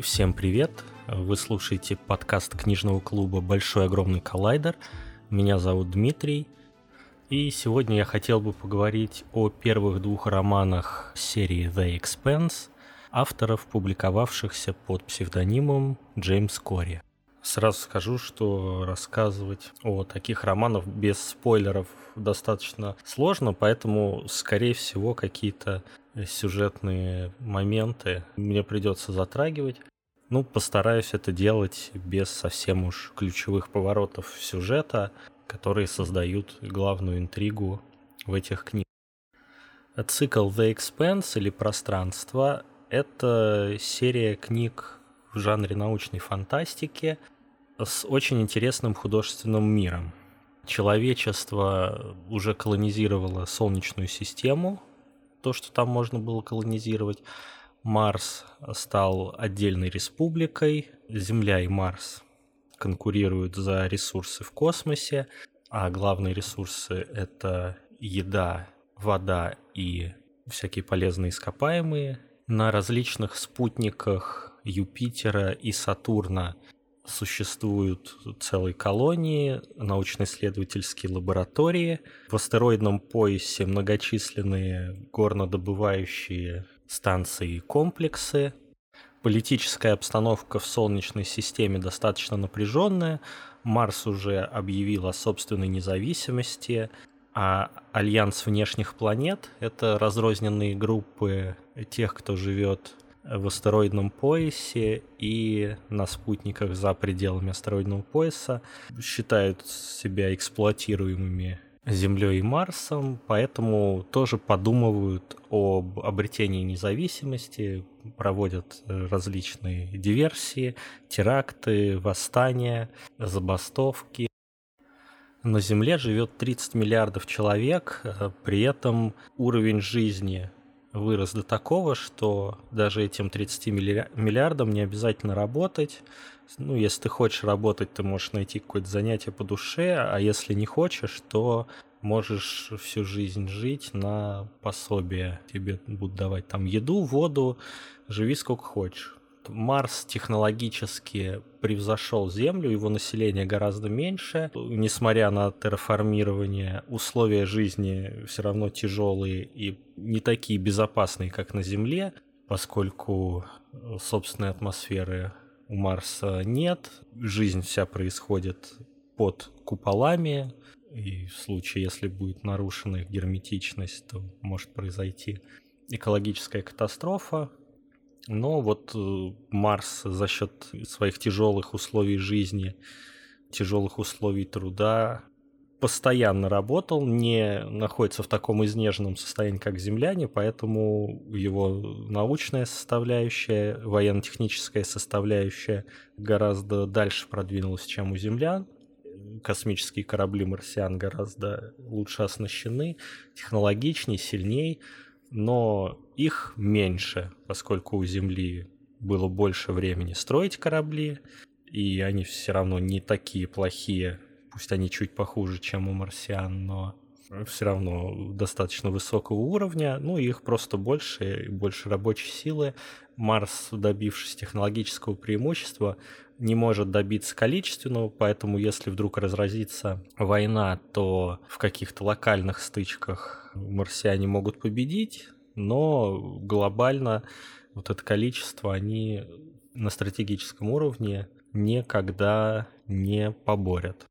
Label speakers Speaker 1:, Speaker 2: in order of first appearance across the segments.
Speaker 1: Всем привет! Вы слушаете подкаст книжного клуба «Большой огромный коллайдер». Меня зовут Дмитрий. И сегодня я хотел бы поговорить о первых двух романах серии «The Expanse», авторов, публиковавшихся под псевдонимом Джеймс Кори. Сразу скажу, что рассказывать о таких романах без спойлеров достаточно сложно, поэтому, скорее всего, какие-то сюжетные моменты мне придется затрагивать. Ну, постараюсь это делать без совсем уж ключевых поворотов сюжета, которые создают главную интригу в этих книгах. Цикл The Expanse или Пространство — это серия книг в жанре научной фантастики с очень интересным художественным миром. Человечество уже колонизировало Солнечную систему, то, что там можно было колонизировать. Марс стал отдельной республикой, Земля и Марс конкурируют за ресурсы в космосе, а главные ресурсы — это еда, вода и всякие полезные ископаемые. На различных спутниках Юпитера и Сатурна существуют целые колонии, научно-исследовательские лаборатории. В астероидном поясе многочисленные горнодобывающие станции и комплексы. Политическая обстановка в Солнечной системе достаточно напряженная. Марс уже объявил о собственной независимости, а Альянс внешних планет — это разрозненные группы тех, кто живет в астероидном поясе и на спутниках за пределами астероидного пояса, считают себя эксплуатируемыми Землей и Марсом, поэтому тоже подумывают об обретении независимости, проводят различные диверсии, теракты, восстания, забастовки. На Земле живет 30 миллиардов человек, при этом уровень жизни вырос до такого, что даже этим 30 миллиардам не обязательно работать. Ну, если ты хочешь работать, ты можешь найти какое-то занятие по душе, а если не хочешь, то можешь всю жизнь жить на пособие. Тебе будут давать там еду, воду, живи сколько хочешь. Марс технологически превзошел Землю, его население гораздо меньше. Несмотря на терраформирование, условия жизни все равно тяжелые и не такие безопасные, как на Земле, поскольку собственной атмосферы у Марса нет. Жизнь вся происходит под куполами, и в случае, если будет нарушена их герметичность, то может произойти экологическая катастрофа, но вот э, Марс за счет своих тяжелых условий жизни, тяжелых условий труда постоянно работал, не находится в таком изнеженном состоянии, как земляне, поэтому его научная составляющая, военно-техническая составляющая гораздо дальше продвинулась, чем у землян. Космические корабли марсиан гораздо лучше оснащены, технологичнее, сильнее но их меньше, поскольку у Земли было больше времени строить корабли, и они все равно не такие плохие, пусть они чуть похуже, чем у марсиан, но все равно достаточно высокого уровня, ну их просто больше, больше рабочей силы. Марс, добившись технологического преимущества, не может добиться количественного, поэтому если вдруг разразится война, то в каких-то локальных стычках марсиане могут победить, но глобально вот это количество они на стратегическом уровне никогда не поборят.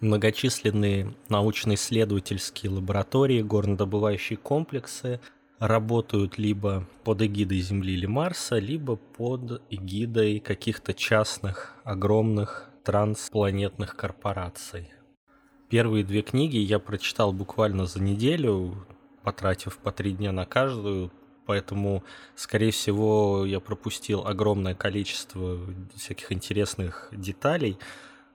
Speaker 1: Многочисленные научно-исследовательские лаборатории, горнодобывающие комплексы работают либо под эгидой Земли или Марса, либо под эгидой каких-то частных, огромных транспланетных корпораций. Первые две книги я прочитал буквально за неделю, потратив по три дня на каждую, поэтому, скорее всего, я пропустил огромное количество всяких интересных деталей.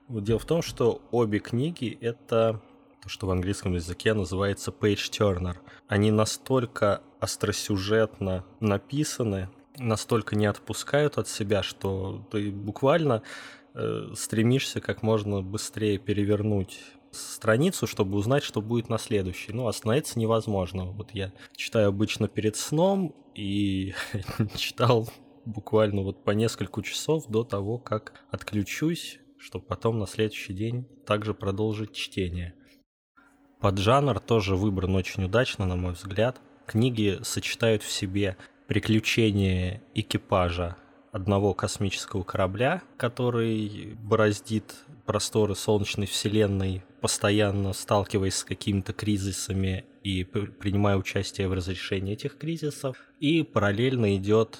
Speaker 1: Дело в том, что обе книги — это то, что в английском языке называется page turner. Они настолько остросюжетно написаны, настолько не отпускают от себя, что ты буквально э, стремишься как можно быстрее перевернуть страницу, чтобы узнать, что будет на следующей. Ну, остановиться невозможно. Вот я читаю обычно перед сном и читал буквально вот по несколько часов до того, как отключусь, чтобы потом на следующий день также продолжить чтение. Под жанр тоже выбран очень удачно, на мой взгляд. Книги сочетают в себе приключения экипажа одного космического корабля, который бороздит просторы Солнечной Вселенной, постоянно сталкиваясь с какими-то кризисами и принимая участие в разрешении этих кризисов. И параллельно идет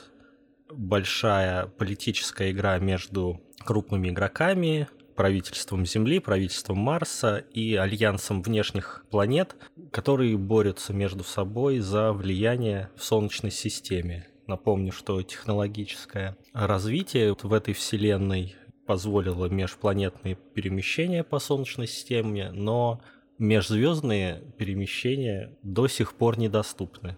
Speaker 1: большая политическая игра между крупными игроками, правительством Земли, правительством Марса и альянсом внешних планет, которые борются между собой за влияние в Солнечной системе. Напомню, что технологическое развитие в этой вселенной позволило межпланетные перемещения по Солнечной системе, но межзвездные перемещения до сих пор недоступны.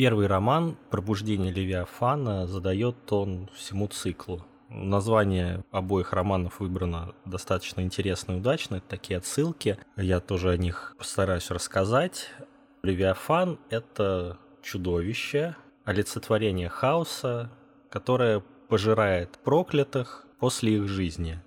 Speaker 1: Первый роман «Пробуждение Левиафана» задает тон всему циклу. Название обоих романов выбрано достаточно интересно и удачно. Это такие отсылки. Я тоже о них постараюсь рассказать. Левиафан — это чудовище, олицетворение хаоса, которое пожирает проклятых после их жизни.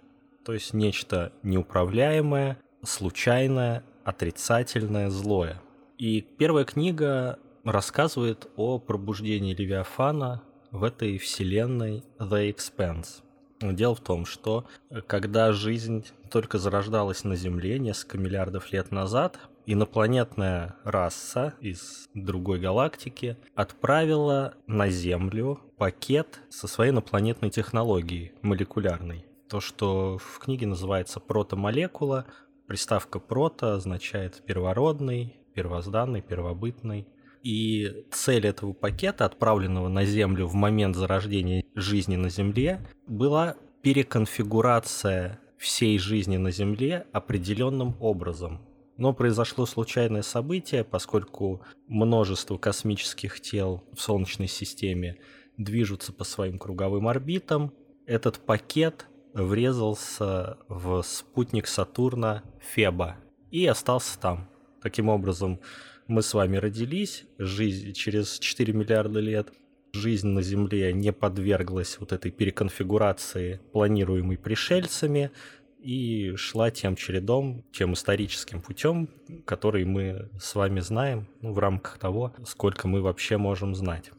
Speaker 1: То есть нечто неуправляемое, случайное, отрицательное, злое. И первая книга рассказывает о пробуждении Левиафана в этой вселенной The Expanse. Дело в том, что э, когда жизнь только зарождалась на Земле несколько миллиардов лет назад, инопланетная раса из другой галактики отправила на Землю пакет со своей инопланетной технологией, молекулярной. То, что в книге называется протомолекула, приставка прото означает первородный, первозданный, первобытный. И цель этого пакета, отправленного на Землю в момент зарождения жизни на Земле, была переконфигурация всей жизни на Земле определенным образом. Но произошло случайное событие, поскольку множество космических тел в Солнечной системе движутся по своим круговым орбитам. Этот пакет врезался в спутник Сатурна Феба и остался там. Таким образом, мы с вами родились, жизнь через 4 миллиарда лет, жизнь на Земле не подверглась вот этой переконфигурации, планируемой пришельцами, и шла тем чередом, тем историческим путем, который мы с вами знаем ну, в рамках того, сколько мы вообще можем знать.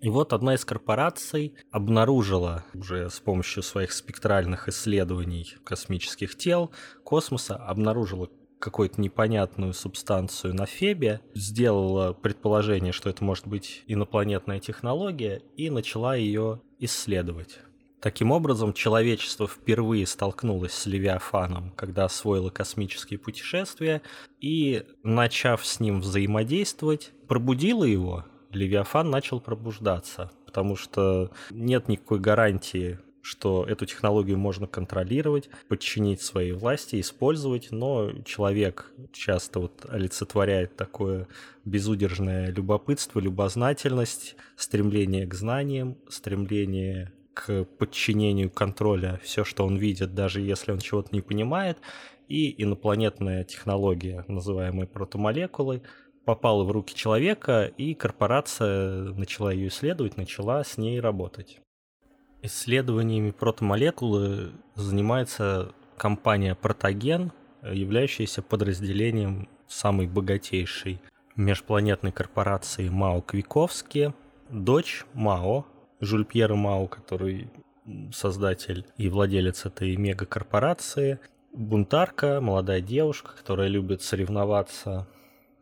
Speaker 1: И вот одна из корпораций обнаружила уже с помощью своих спектральных исследований космических тел, космоса, обнаружила какую-то непонятную субстанцию на Фебе, сделала предположение, что это может быть инопланетная технология, и начала ее исследовать. Таким образом, человечество впервые столкнулось с Левиафаном, когда освоило космические путешествия, и, начав с ним взаимодействовать, пробудило его, Левиафан начал пробуждаться, потому что нет никакой гарантии что эту технологию можно контролировать, подчинить своей власти, использовать, но человек часто вот олицетворяет такое безудержное любопытство, любознательность, стремление к знаниям, стремление к подчинению контроля все, что он видит, даже если он чего-то не понимает, и инопланетная технология, называемая протомолекулой, попала в руки человека, и корпорация начала ее исследовать, начала с ней работать. Исследованиями протомолекулы занимается компания Протоген, являющаяся подразделением самой богатейшей межпланетной корпорации Мао Квиковски, дочь Мао, Жюль Пьера Мао, который создатель и владелец этой мегакорпорации, бунтарка, молодая девушка, которая любит соревноваться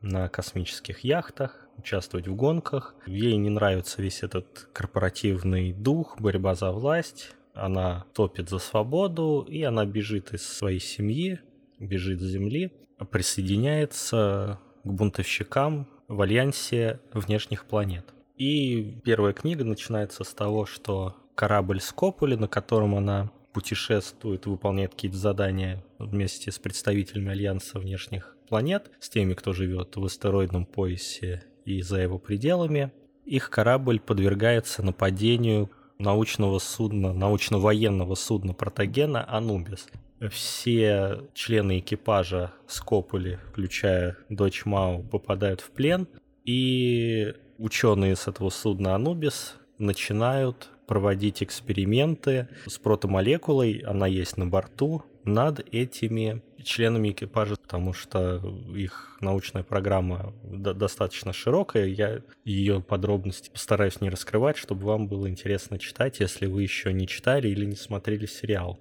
Speaker 1: на космических яхтах, участвовать в гонках. Ей не нравится весь этот корпоративный дух, борьба за власть. Она топит за свободу, и она бежит из своей семьи, бежит с земли, присоединяется к бунтовщикам в альянсе внешних планет. И первая книга начинается с того, что корабль Скопули, на котором она путешествует, выполняет какие-то задания вместе с представителями Альянса внешних планет, с теми, кто живет в астероидном поясе и за его пределами. Их корабль подвергается нападению научного судна, научно-военного судна Протагена «Анубис». Все члены экипажа Скопули, включая дочь Мау, попадают в плен, и ученые с этого судна «Анубис» начинают проводить эксперименты с протомолекулой, она есть на борту, над этими членами экипажа, потому что их научная программа достаточно широкая. Я ее подробности постараюсь не раскрывать, чтобы вам было интересно читать, если вы еще не читали или не смотрели сериал.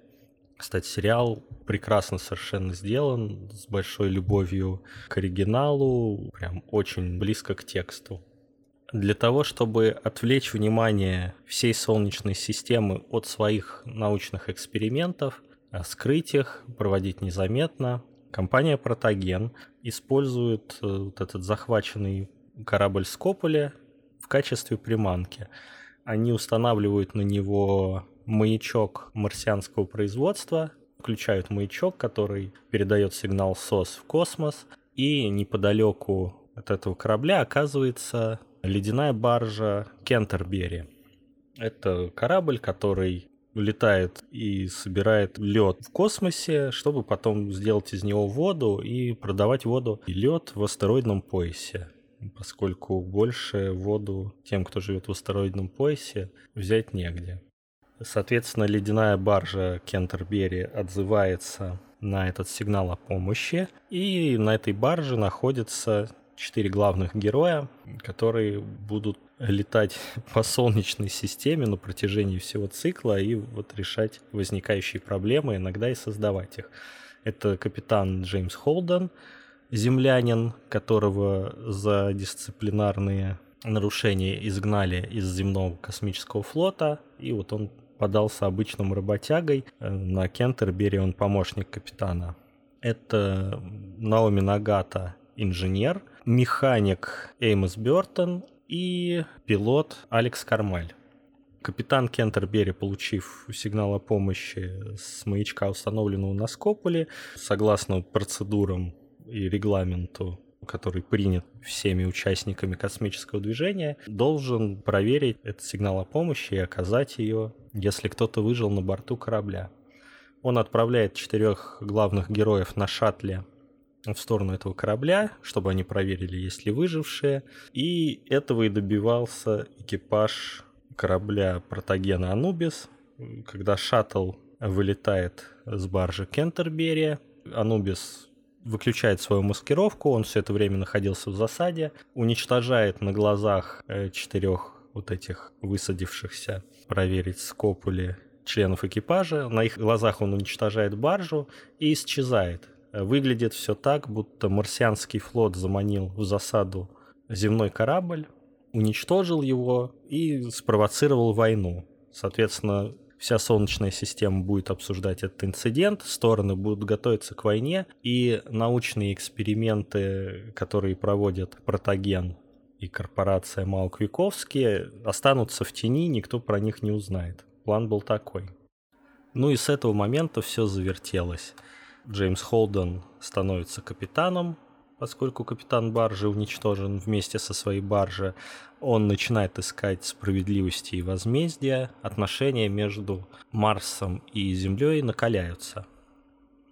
Speaker 1: Кстати, сериал прекрасно совершенно сделан, с большой любовью к оригиналу, прям очень близко к тексту. Для того, чтобы отвлечь внимание всей Солнечной системы от своих научных экспериментов, скрыть их, проводить незаметно, компания Протоген использует э, вот этот захваченный корабль Скополя в качестве приманки. Они устанавливают на него маячок марсианского производства, включают маячок, который передает сигнал СОС в космос, и неподалеку от этого корабля оказывается ледяная баржа Кентербери. Это корабль, который летает и собирает лед в космосе, чтобы потом сделать из него воду и продавать воду и лед в астероидном поясе поскольку больше воду тем, кто живет в астероидном поясе, взять негде. Соответственно, ледяная баржа Кентербери отзывается на этот сигнал о помощи, и на этой барже находятся четыре главных героя, которые будут летать по Солнечной системе на протяжении всего цикла и вот решать возникающие проблемы, иногда и создавать их. Это капитан Джеймс Холден, землянин, которого за дисциплинарные нарушения изгнали из земного космического флота, и вот он подался обычным работягой. Э, на Кентербери он помощник капитана. Это Наоми Нагата, инженер, механик Эймос Бертон и пилот Алекс Кармаль. Капитан Кентербери, получив сигнал о помощи с маячка, установленного на Скополе, согласно процедурам и регламенту который принят всеми участниками космического движения, должен проверить этот сигнал о помощи и оказать ее, если кто-то выжил на борту корабля. Он отправляет четырех главных героев на шаттле в сторону этого корабля, чтобы они проверили, есть ли выжившие. И этого и добивался экипаж корабля протогена Анубис, когда шаттл вылетает с баржи Кентербери. Анубис выключает свою маскировку, он все это время находился в засаде, уничтожает на глазах э, четырех вот этих высадившихся проверить скопули членов экипажа. На их глазах он уничтожает баржу и исчезает. Выглядит все так, будто марсианский флот заманил в засаду земной корабль, уничтожил его и спровоцировал войну. Соответственно, вся Солнечная система будет обсуждать этот инцидент, стороны будут готовиться к войне, и научные эксперименты, которые проводят Протоген и корпорация Мауквиковские, останутся в тени, никто про них не узнает. План был такой. Ну и с этого момента все завертелось. Джеймс Холден становится капитаном, поскольку капитан баржи уничтожен вместе со своей баржей, он начинает искать справедливости и возмездия, отношения между Марсом и Землей накаляются.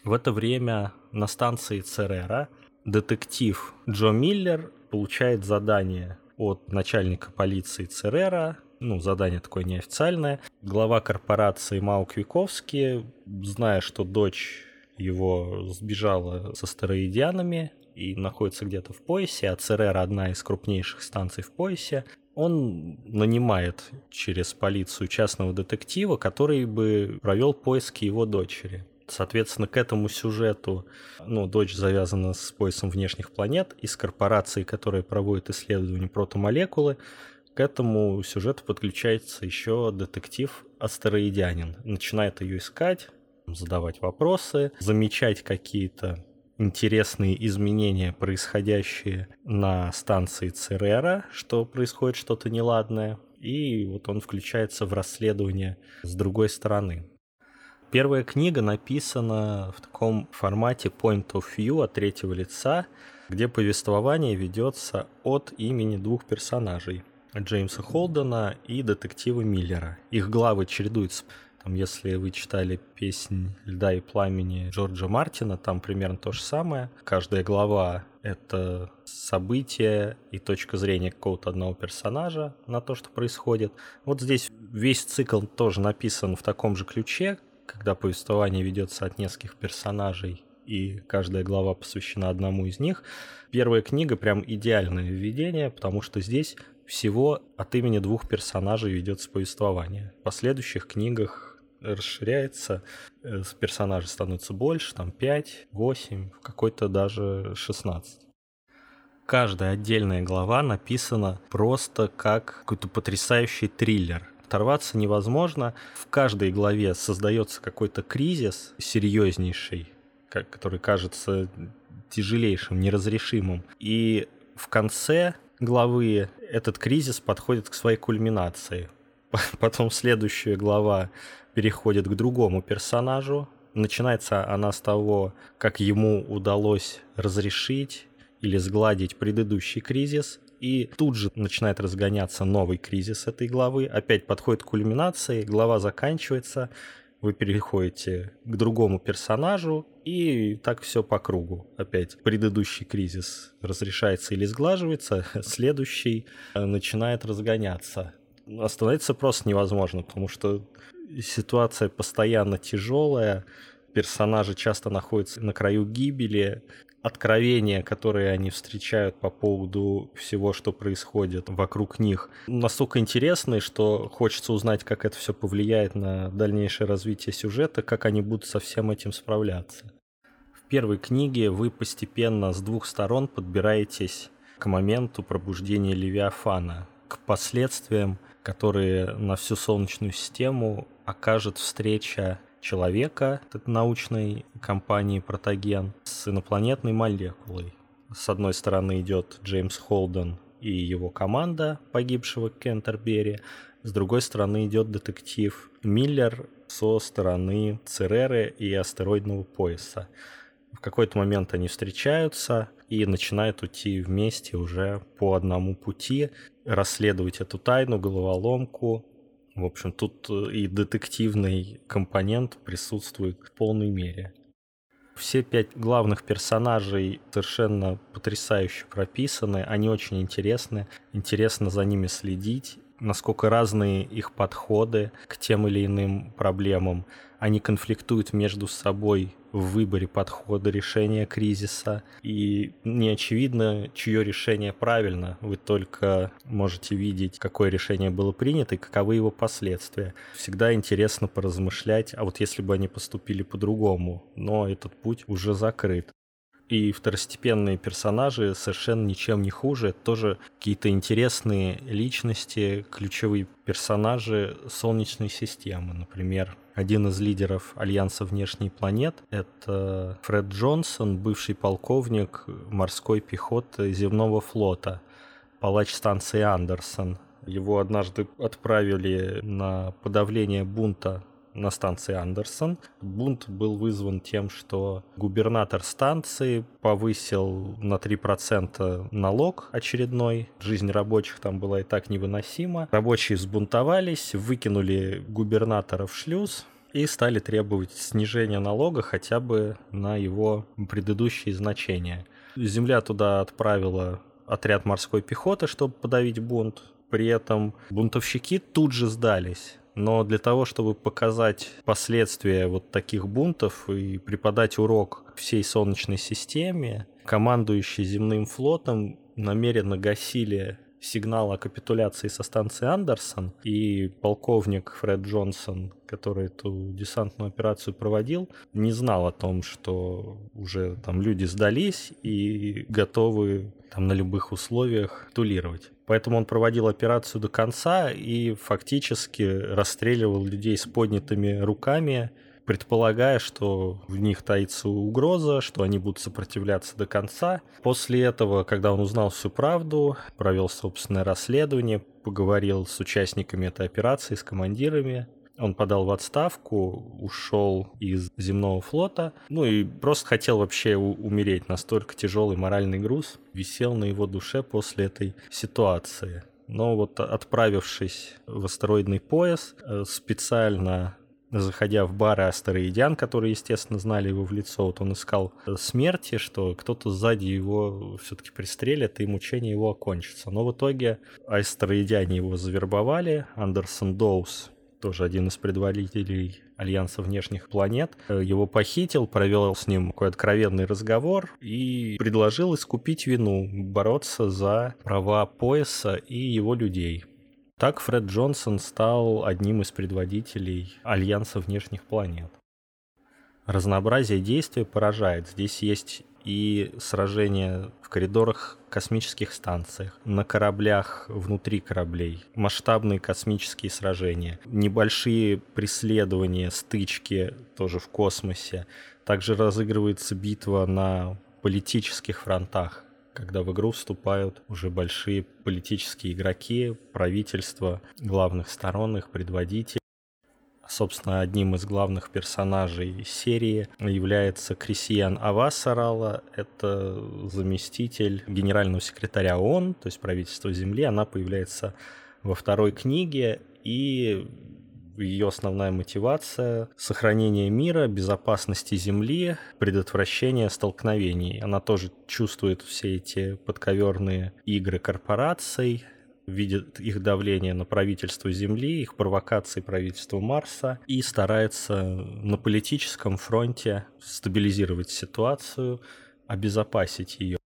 Speaker 1: В это время на станции Церера детектив Джо Миллер получает задание от начальника полиции Церера, ну, задание такое неофициальное. Глава корпорации Маук Виковский, зная, что дочь его сбежала со стероидианами, и находится где-то в поясе, а ЦРР одна из крупнейших станций в поясе, он нанимает через полицию частного детектива, который бы провел поиски его дочери. Соответственно, к этому сюжету, ну, дочь завязана с поясом внешних планет, из корпорации, которая проводит исследования протомолекулы, к этому сюжету подключается еще детектив астероидянин. Начинает ее искать, задавать вопросы, замечать какие-то интересные изменения, происходящие на станции Церера, что происходит что-то неладное, и вот он включается в расследование с другой стороны. Первая книга написана в таком формате point of view от третьего лица, где повествование ведется от имени двух персонажей – Джеймса Холдена и детектива Миллера. Их главы чередуются Там, если вы читали песнь «Льда и пламени» Джорджа Мартина, там примерно то же самое. Каждая глава — это событие и точка зрения какого-то одного персонажа на то, что происходит. Вот здесь весь цикл тоже написан в таком же ключе, когда повествование ведется от нескольких персонажей, и каждая глава посвящена одному из них. Первая книга прям идеальное введение, потому что здесь всего от имени двух персонажей ведется повествование. В последующих книгах расширяется, э, персонажей становится больше, там 5, 8, в какой-то даже 16. Каждая отдельная глава написана просто как какой-то потрясающий триллер. Оторваться невозможно. В каждой главе создается какой-то кризис серьезнейший, который кажется тяжелейшим, неразрешимым. И в конце главы этот кризис подходит к своей кульминации. Потом следующая глава переходит к другому персонажу. Начинается она с того, как ему удалось разрешить или сгладить предыдущий кризис, и тут же начинает разгоняться новый кризис этой главы, опять подходит к кульминации, глава заканчивается, вы переходите к другому персонажу, и так все по кругу. Опять предыдущий кризис разрешается или сглаживается, следующий э, начинает разгоняться. Остановиться просто невозможно, потому что ситуация постоянно тяжелая, персонажи часто находятся на краю гибели, откровения, которые они встречают по поводу всего, что происходит вокруг них, настолько интересные, что хочется узнать, как это все повлияет на дальнейшее развитие сюжета, как они будут со всем этим справляться. В первой книге вы постепенно с двух сторон подбираетесь к моменту пробуждения Левиафана, к последствиям, которые на всю Солнечную систему окажет встреча человека научной компании Протоген с инопланетной молекулой. С одной стороны идет Джеймс Холден и его команда погибшего Кентербери, с другой стороны идет детектив Миллер со стороны Цереры и астероидного пояса. В какой-то момент они встречаются и начинают идти вместе уже по одному пути, расследовать эту тайну, головоломку, в общем, тут э, и детективный компонент присутствует в полной мере. Все пять главных персонажей совершенно потрясающе прописаны, они очень интересны, интересно за ними следить, насколько разные их подходы к тем или иным проблемам. Они конфликтуют между собой в выборе подхода решения кризиса. И не очевидно, чье решение правильно. Вы только можете видеть, какое решение было принято и каковы его последствия. Всегда интересно поразмышлять, а вот если бы они поступили по-другому. Но этот путь уже закрыт и второстепенные персонажи совершенно ничем не хуже. Это тоже какие-то интересные личности, ключевые персонажи Солнечной системы. Например, один из лидеров Альянса внешней планет — это Фред Джонсон, бывший полковник морской пехоты земного флота, палач станции Андерсон. Его однажды отправили на подавление бунта на станции Андерсон. Бунт был вызван тем, что губернатор станции повысил на 3% налог очередной. Жизнь рабочих там была и так невыносима. Рабочие взбунтовались, выкинули губернатора в шлюз, и стали требовать снижения налога хотя бы на его предыдущие значения. Земля туда отправила отряд морской пехоты, чтобы подавить бунт. При этом бунтовщики тут же сдались. Но для того, чтобы показать последствия вот таких бунтов и преподать урок всей Солнечной системе, командующий земным флотом намеренно гасили сигнал о капитуляции со станции Андерсон, и полковник Фред Джонсон, который эту десантную операцию проводил, не знал о том, что уже там люди сдались и готовы там на любых условиях тулировать. Поэтому он проводил операцию до конца и фактически расстреливал людей с поднятыми руками, предполагая, что в них таится угроза, что они будут сопротивляться до конца. После этого, когда он узнал всю правду, провел собственное расследование, поговорил с участниками этой операции, с командирами, он подал в отставку, ушел из земного флота, ну и просто хотел вообще умереть. Настолько тяжелый моральный груз висел на его душе после этой ситуации. Но вот отправившись в астероидный пояс, э, специально заходя в бары астероидян, которые, естественно, знали его в лицо, вот он искал смерти, что кто-то сзади его все-таки пристрелит, и мучение его окончится. Но в итоге астероидяне его завербовали, Андерсон Доус, тоже один из предводителей Альянса внешних планет, его похитил, провел с ним такой откровенный разговор и предложил искупить вину, бороться за права пояса и его людей. Так Фред Джонсон стал одним из предводителей Альянса внешних планет. Разнообразие действий поражает. Здесь есть и сражения в коридорах космических станциях, на кораблях внутри кораблей, масштабные космические сражения, небольшие преследования, стычки тоже в космосе. Также разыгрывается битва на политических фронтах когда в игру вступают уже большие политические игроки, правительства главных сторон, их предводители. Собственно, одним из главных персонажей серии является Крисиан Авасарала. Это заместитель генерального секретаря ООН, то есть правительства Земли. Она появляется во второй книге и ее основная мотивация — сохранение мира, безопасности Земли, предотвращение столкновений. Она тоже чувствует все эти подковерные игры корпораций, видит их давление на правительство Земли, их провокации правительства Марса и старается на политическом фронте стабилизировать ситуацию, обезопасить ее.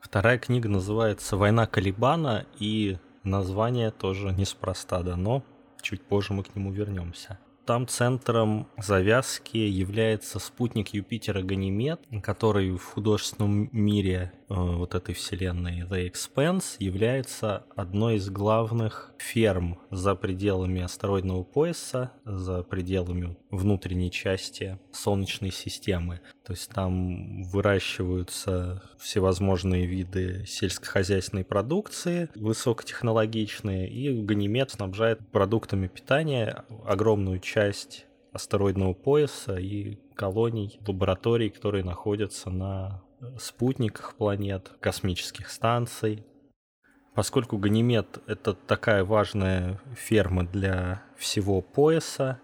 Speaker 1: Вторая книга называется «Война Калибана», и название тоже неспроста дано. Чуть позже мы к нему вернемся. Там центром завязки является спутник Юпитера Ганимед, который в художественном мире вот этой вселенной The Expanse является одной из главных ферм за пределами астероидного пояса, за пределами внутренней части Солнечной системы. То есть там выращиваются всевозможные виды сельскохозяйственной продукции, высокотехнологичные, и Ганимед снабжает продуктами питания огромную часть астероидного пояса и колоний, лабораторий, которые находятся на спутниках планет, космических станций. Поскольку Ганимед — это такая важная ферма для всего пояса,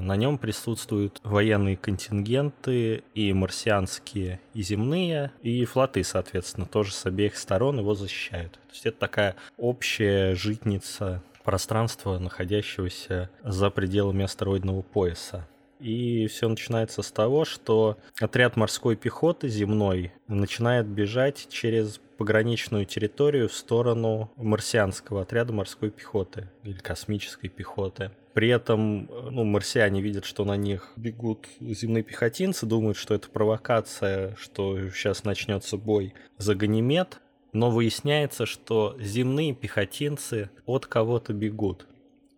Speaker 1: на нем присутствуют военные контингенты и марсианские, и земные, и флоты, соответственно, тоже с обеих сторон его защищают. То есть это такая общая житница пространства, находящегося за пределами астероидного пояса. И все начинается с того, что отряд морской пехоты земной начинает бежать через пограничную территорию в сторону марсианского отряда морской пехоты или космической пехоты. При этом ну, марсиане видят, что на них бегут земные пехотинцы, думают, что это провокация, что сейчас начнется бой за Ганимед, но выясняется, что земные пехотинцы от кого-то бегут.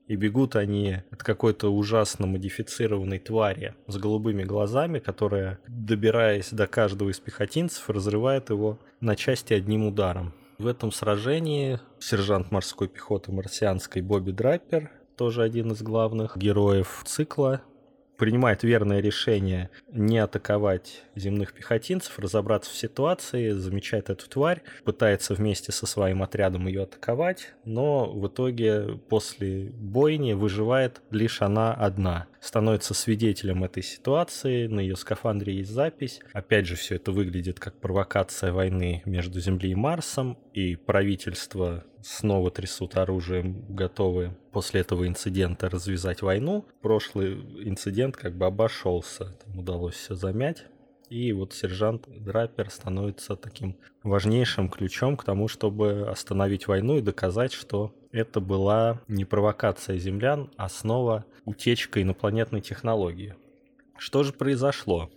Speaker 1: И бегут они от какой-то ужасно модифицированной твари с голубыми глазами, которая, добираясь до каждого из пехотинцев, разрывает его на части одним ударом. В этом сражении сержант морской пехоты марсианской Бобби Драппер, тоже один из главных героев цикла, принимает верное решение не атаковать земных пехотинцев, разобраться в ситуации, замечает эту тварь, пытается вместе со своим отрядом ее атаковать, но в итоге после бойни выживает лишь она одна. Становится свидетелем этой ситуации, на ее скафандре есть запись. Опять же, все это выглядит как провокация войны между Землей и Марсом, и правительство снова трясут оружием, готовы после этого инцидента развязать войну. Прошлый инцидент как бы обошелся, там удалось все замять. И вот сержант Драпер становится таким важнейшим ключом к тому, чтобы остановить войну и доказать, что это была не провокация землян, а снова утечка инопланетной технологии. Что же произошло?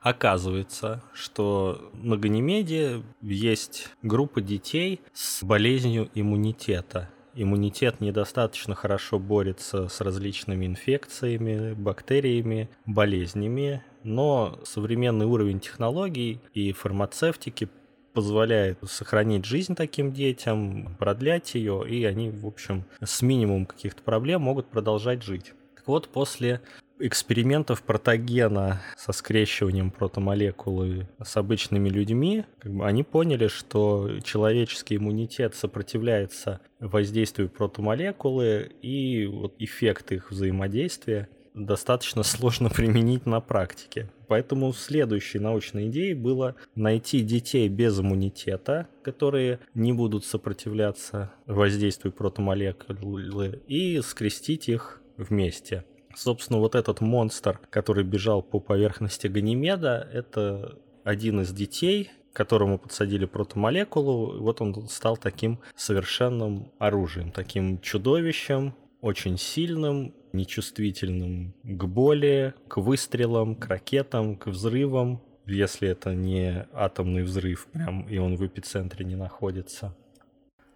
Speaker 1: Оказывается, что на Ганимеде есть группа детей с болезнью иммунитета. Иммунитет недостаточно хорошо борется с различными инфекциями, бактериями, болезнями, но современный уровень технологий и фармацевтики позволяет сохранить жизнь таким детям, продлять ее, и они, в общем, с минимумом каких-то проблем могут продолжать жить. Так вот, после экспериментов протогена со скрещиванием протомолекулы с обычными людьми, они поняли, что человеческий иммунитет сопротивляется воздействию протомолекулы, и вот эффект их взаимодействия достаточно сложно применить на практике. Поэтому следующей научной идеей было найти детей без иммунитета, которые не будут сопротивляться воздействию протомолекулы, и скрестить их вместе. Собственно, вот этот монстр, который бежал по поверхности Ганимеда, это один из детей, которому подсадили протомолекулу, вот он стал таким совершенным оружием, таким чудовищем, очень сильным, нечувствительным к боли, к выстрелам, к ракетам, к взрывам, если это не атомный взрыв, прям и он в эпицентре не находится.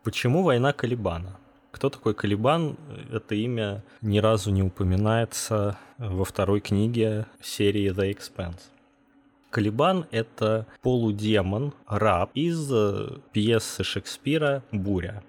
Speaker 1: Почему война Калибана? Кто такой Калибан? Это имя ни разу не упоминается во второй книге серии The Expanse. Калибан — это полудемон, раб из э, пьесы Шекспира «Буря».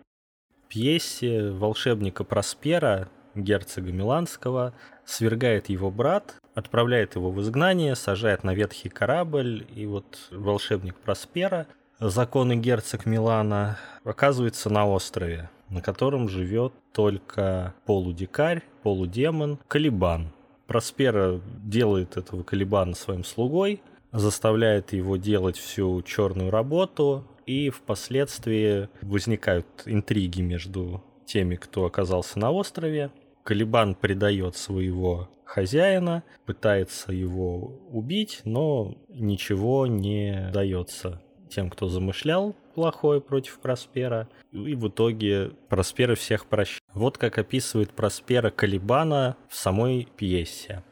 Speaker 1: В пьесе волшебника Проспера, герцога Миланского, свергает его брат, отправляет его в изгнание, сажает на ветхий корабль, и вот волшебник Проспера, законный герцог Милана, оказывается на острове, на котором живет только полудикарь, полудемон Калибан. Проспера делает этого Калибана своим слугой, заставляет его делать всю черную работу, и впоследствии возникают интриги между теми, кто оказался на острове. Калибан предает своего хозяина, пытается его убить, но ничего не дается тем, кто замышлял плохое против Проспера, и в итоге Проспера всех прощает. Вот как описывает Проспера Калибана в самой пьесе.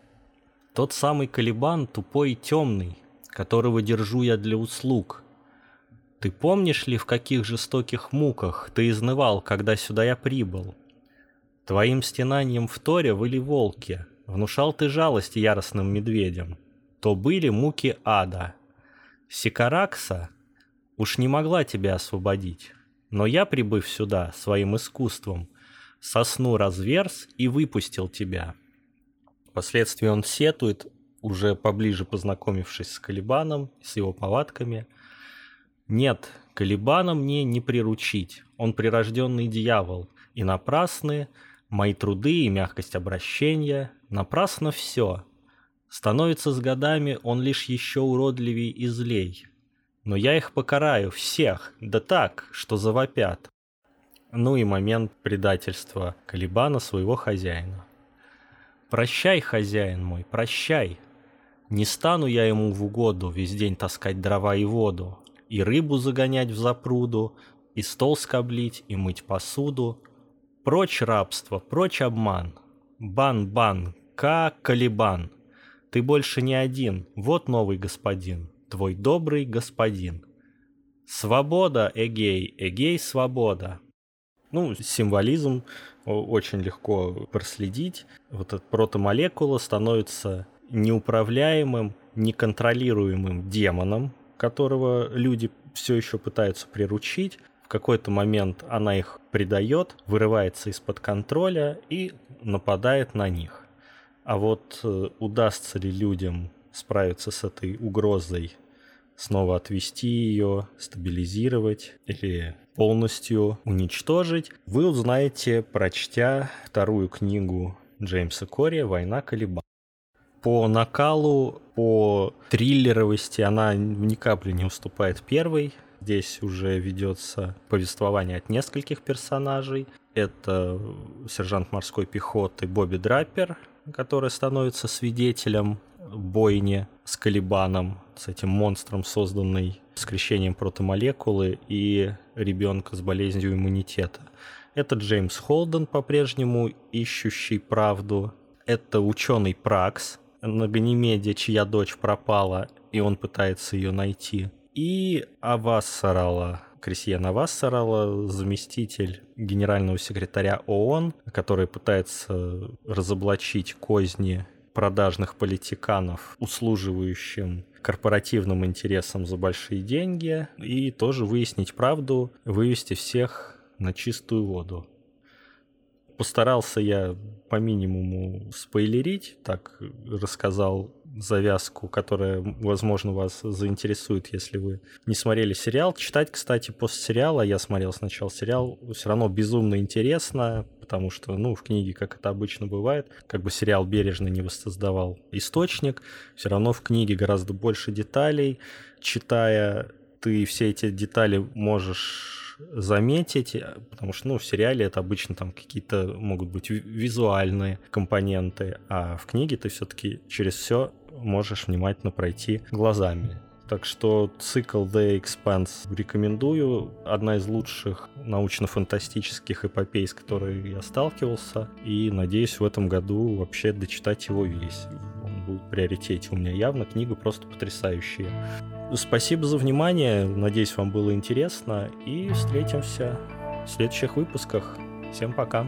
Speaker 1: Тот самый Калибан тупой и темный, которого держу я для услуг. Ты помнишь ли, в каких жестоких муках ты изнывал, когда сюда я прибыл? Твоим стенанием в торе выли волки, внушал ты жалость яростным медведям. То были муки ада. Сикаракса уж не могла тебя освободить. Но я, прибыв сюда своим искусством, сосну разверз и выпустил тебя. Впоследствии он сетует, уже поближе познакомившись с Калибаном, с его повадками. Нет, Калибана мне не приручить, он прирожденный дьявол, и напрасны мои труды и мягкость обращения, напрасно все. Становится с годами он лишь еще уродливей и злей но я их покараю, всех, да так, что завопят. Ну и момент предательства Калибана своего хозяина. «Прощай, хозяин мой, прощай. Не стану я ему в угоду весь день таскать дрова и воду, и рыбу загонять в запруду, и стол скоблить, и мыть посуду. Прочь рабство, прочь обман. Бан-бан, ка-калибан. Ты больше не один, вот новый господин твой добрый господин. Свобода, Эгей, Эгей, свобода. Ну, символизм очень легко проследить. Вот эта протомолекула становится неуправляемым, неконтролируемым демоном, которого люди все еще пытаются приручить. Какой-то момент она их предает, вырывается из-под контроля и нападает на них. А вот э, удастся ли людям справиться с этой угрозой, снова отвести ее, стабилизировать или полностью уничтожить, вы узнаете, прочтя вторую книгу Джеймса Кори «Война Калибан». По накалу, по триллеровости она ни капли не уступает первой. Здесь уже ведется повествование от нескольких персонажей. Это сержант морской пехоты Бобби Драппер, который становится свидетелем бойне с Калибаном, с этим монстром, созданный скрещением протомолекулы и ребенка с болезнью иммунитета. Это Джеймс Холден, по-прежнему ищущий правду. Это ученый Пракс на Ганимеде, чья дочь пропала, и он пытается ее найти. И Авассарала, Крисьен Авассарала, заместитель генерального секретаря ООН, который пытается разоблачить козни продажных политиканов, услуживающим корпоративным интересам за большие деньги, и тоже выяснить правду, вывести всех на чистую воду. Постарался я по минимуму спойлерить, так рассказал завязку, которая, возможно, вас заинтересует, если вы не смотрели сериал. Читать, кстати, после сериала, я смотрел сначала сериал, все равно безумно интересно, потому что, ну, в книге, как это обычно бывает, как бы сериал бережно не воссоздавал источник, все равно в книге гораздо больше деталей. Читая, ты все эти детали можешь заметить, потому что, ну, в сериале это обычно там какие-то могут быть визуальные компоненты, а в книге ты все-таки через все можешь внимательно пройти глазами. Так что цикл The Expanse рекомендую. Одна из лучших научно-фантастических эпопей, с которой я сталкивался. И надеюсь в этом году вообще дочитать его весь. Будет в приоритете у меня явно. Книга просто потрясающая. Спасибо за внимание. Надеюсь, вам было интересно. И встретимся в следующих выпусках. Всем пока.